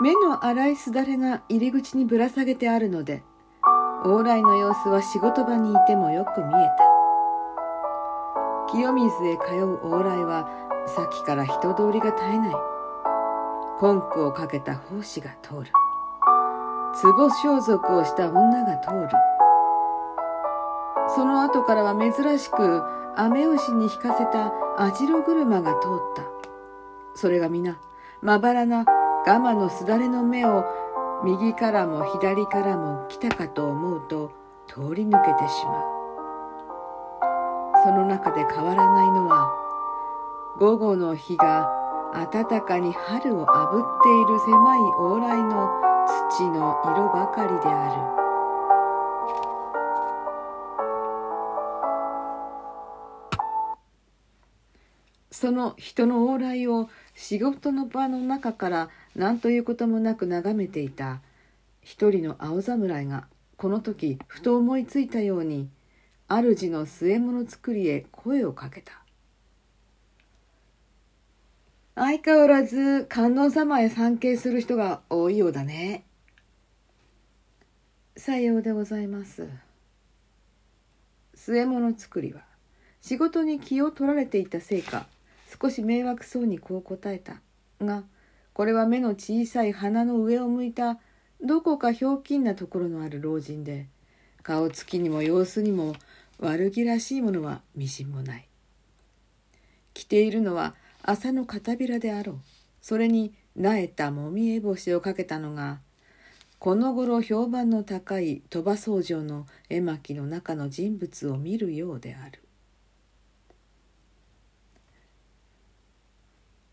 目の粗いすだれが入り口にぶら下げてあるので往来の様子は仕事場にいてもよく見えた。清水へ通う往来はさっきから人通りが絶えない。根句をかけた奉仕が通る。壺装束をした女が通る。その後からは珍しく雨牛に引かせた網代車が通った。それが皆まばらなガマのすだれの目を右からも左からも来たかと思うと通り抜けてしまう。その中で変わらないのは午後の日が暖かに春をあぶっている狭い往来の土の色ばかりである。その人の往来を仕事の場の中から何ということもなく眺めていた。一人の青侍がこの時ふと思いついたように主の据え物作りへ声をかけた。相変わらず観音様へ参詣する人が多いようだね。さようでございます。据え物作りは仕事に気を取られていたせいか少し迷惑そうにこう答えたがこれは目の小さい鼻の上を向いたどこかひょうきんなところのある老人で顔つきにも様子にも悪気らしいものはみじんもない。着ているのは麻の片びらであろう。それになえたもみえ星をかけたのがこの頃評判の高い鳥羽僧正の絵巻の中の人物を見るようである。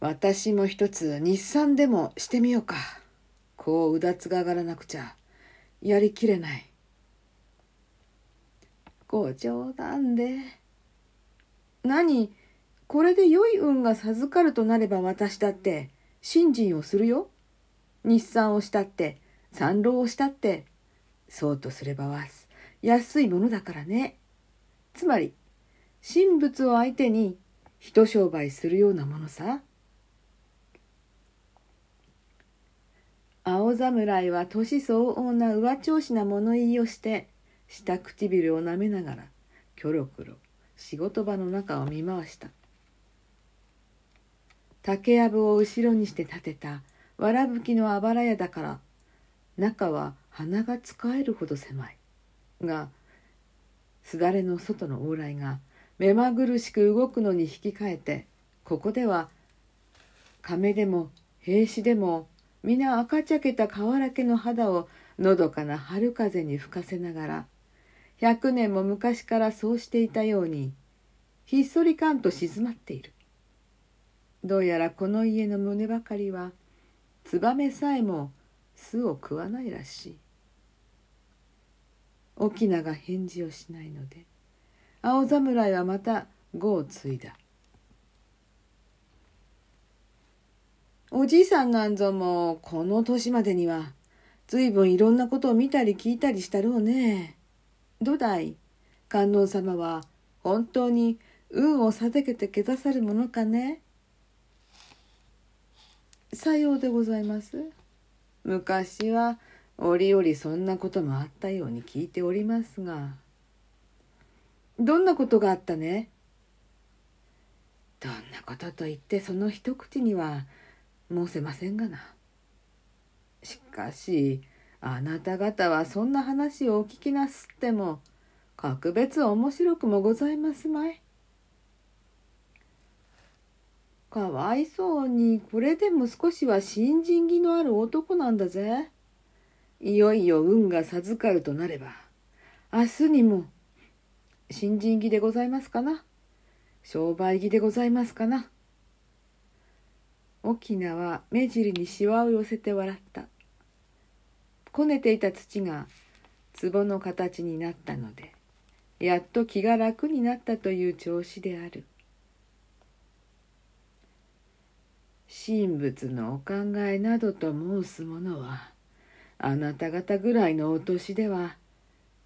私も一つ日産でもしてみようか。こううだつが上がらなくちゃやりきれない。ご冗談で。何？これで良い運が授かるとなれば私だって信心をするよ。日産をしたって三郎をしたってそうとすればわす安いものだからね。つまり神仏を相手に一商売するようなものさ。青侍は年相応な上調子な物言いをして下唇をなめながらキョロキョロ仕事場の中を見回した。竹やぶを後ろにして建てたわらぶきのあばら屋だから中は鼻が使えるほど狭いがすだれの外の往来が目まぐるしく動くのに引き換えてここでは亀でも兵士でも皆赤茶けた瓦家の肌をのどかな春風に吹かせながら百年も昔からそうしていたようにひっそりかんと静まっている。どうやらこの家の胸ばかりはツバメさえも巣を食わないらしい。沖縄が返事をしないので青侍はまた碁を継いだ。おじいさんなんぞもこの年までには随分いろんなことを見たり聞いたりしたろうね。どだい？観音様は本当に運を授けてけださるものかね？さようでございます。昔は折々そんなこともあったように聞いておりますが。どんなことがあったね？どんなことと言ってその一口には申せませんがな。しかし、あなた方はそんな話をお聞きなすっても、格別面白くもございますまい。かわいそうに、これでも少しは新人気のある男なんだぜ。いよいよ運が授かるとなれば、明日にも、新人気でございますかな。商売気でございますかな。沖縄は目尻にしわを寄せて笑ったこねていた土が壺の形になったのでやっと気が楽になったという調子である神仏のお考えなどと申すものはあなた方ぐらいのお年では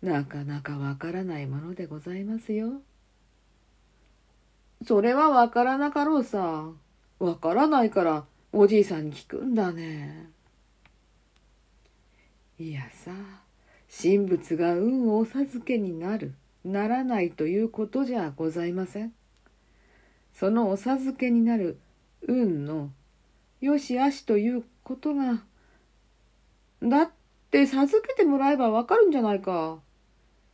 なかなかわからないものでございますよ。それはわからなかろうさ。わからないからおじいさんに聞くんだね。いやさ、神仏が運をお授けになる、ならないということじゃございません。そのお授けになる運のよしあしということが、だって授けてもらえばわかるんじゃないか。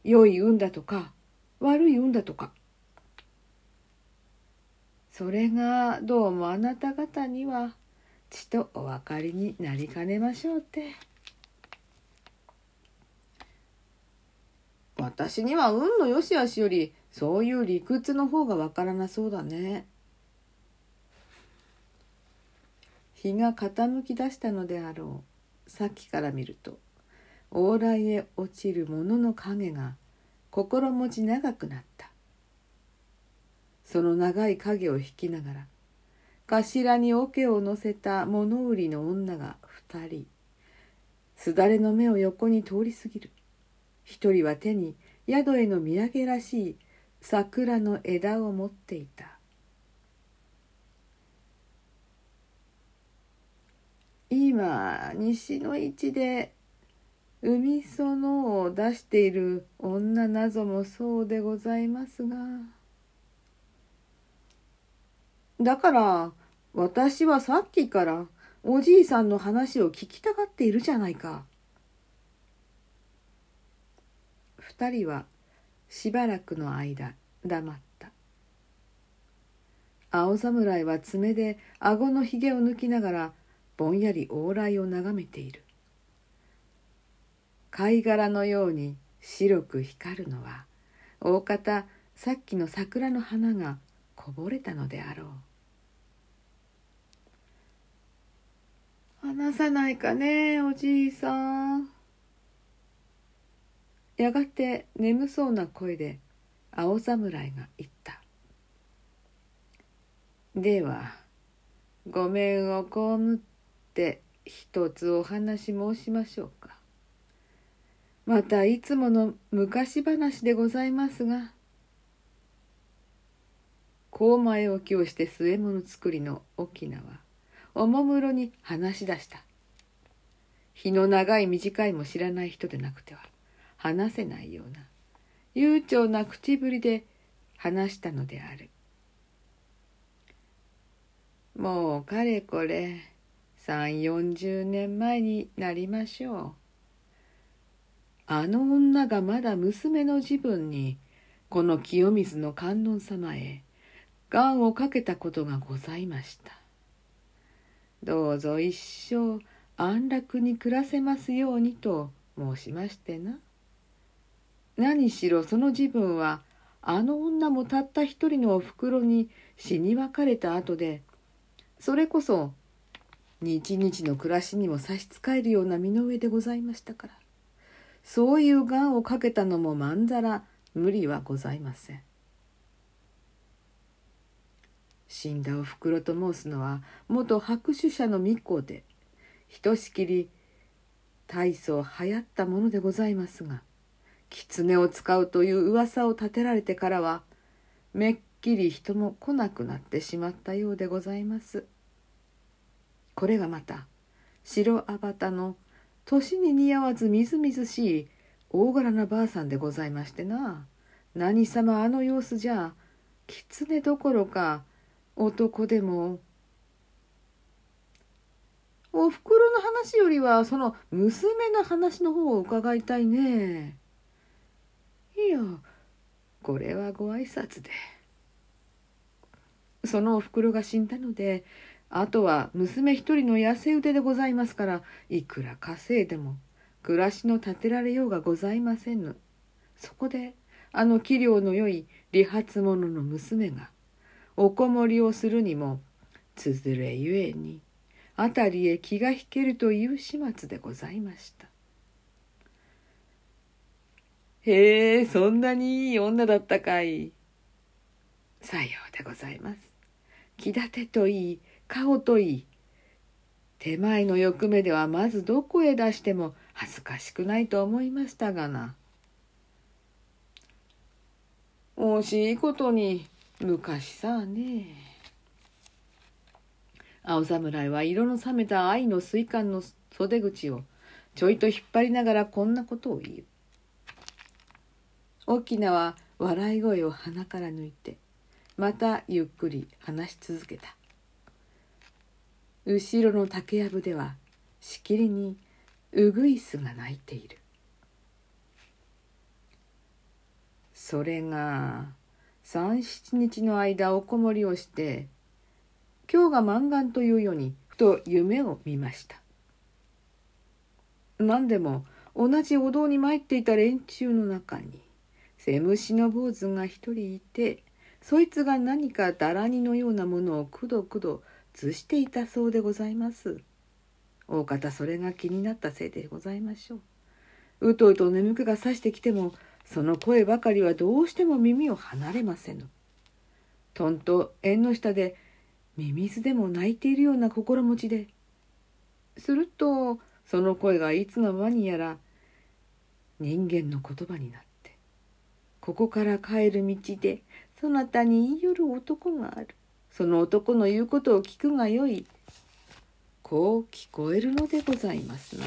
良い運だとか、悪い運だとか。それがどうもあなた方にはちとお分かりになりかねましょうて。私には運の良し悪しよりそういう理屈の方がわからなそうだね。日が傾き出したのであろう。さっきから見ると往来へ落ちるものの影が心持ち長くなった。その長い影を引きながら頭に桶を乗せた物売りの女が二人すだれの目を横に通り過ぎる一人は手に宿への土産らしい桜の枝を持っていた今西の市で海園を出している女なぞもそうでございますが。だから私はさっきからおじいさんの話を聞きたがっているじゃないか。二人はしばらくの間黙った。青侍は爪で顎のひげを抜きながらぼんやり往来を眺めている。貝殻のように白く光るのは大方さっきの桜の花がこぼれたのであろう。話さないかねおじいさん。やがて眠そうな声で青侍が言った。ではごめんを被って一つお話申しましょうか。またいつもの昔話でございますがこう前置きをして据え物作りの沖縄。おもむろに話し出した。日の長い短いも知らない人でなくては話せないような悠長な口ぶりで話したのである。もうかれこれ三四十年前になりましょう。あの女がまだ娘の自分にこの清水の観音様へ願をかけたことがございました。どうぞ一生安楽に暮らせますようにと申しましてな。何しろその自分はあの女もたった一人のお袋に死に別れた後でそれこそ日々の暮らしにも差し支えるような身の上でございましたからそういう願をかけたのもまんざら無理はございません。死んだおふくろと申すのは元白手者の巫女でひとしきり大層流行ったものでございますが狐を使うという噂を立てられてからはめっきり人も来なくなってしまったようでございます。これがまた白あばたの年に似合わずみずみずしい大柄なばあさんでございましてな何様あの様子じゃ狐どころか男でも。おふくろの話よりはその娘の話の方を伺いたいね。いやこれはご挨拶で。そのおふくろが死んだのであとは娘一人の痩せ腕でございますからいくら稼いでも暮らしの立てられようがございませんぬ。そこであの器量のよい理髪者の娘がおこもりをするにもつづれゆえに辺りへ気が引けるという始末でございました。へえそんなにいい女だったかい。さようでございます。気立てといい顔といい手前の欲目ではまずどこへ出しても恥ずかしくないと思いましたがな。惜しいことに昔さあね。青侍は色の冷めた愛の水管の袖口をちょいと引っ張りながらこんなことを言う。沖縄は笑い声を鼻から抜いてまたゆっくり話し続けた。後ろの竹やぶではしきりにウグイスが鳴いている。それが三七日の間おこもりをして今日が満願というようにふと夢を見ました何でも同じお堂に参っていた連中の中にセムシの坊主が一人いてそいつが何かだらにのようなものをくどくどずしていたそうでございます。大方それが気になったせいでございましょう。うとうと眠気がさしてきてもその声ばかりはどうしても耳を離れませぬ。とんと縁の下でミミズでも泣いているような心持ちで。するとその声がいつの間にやら人間の言葉になった。ここから帰る道でそなたに言いよる男がある。その男の言うことを聞くがよい。こう聞こえるのでございますな。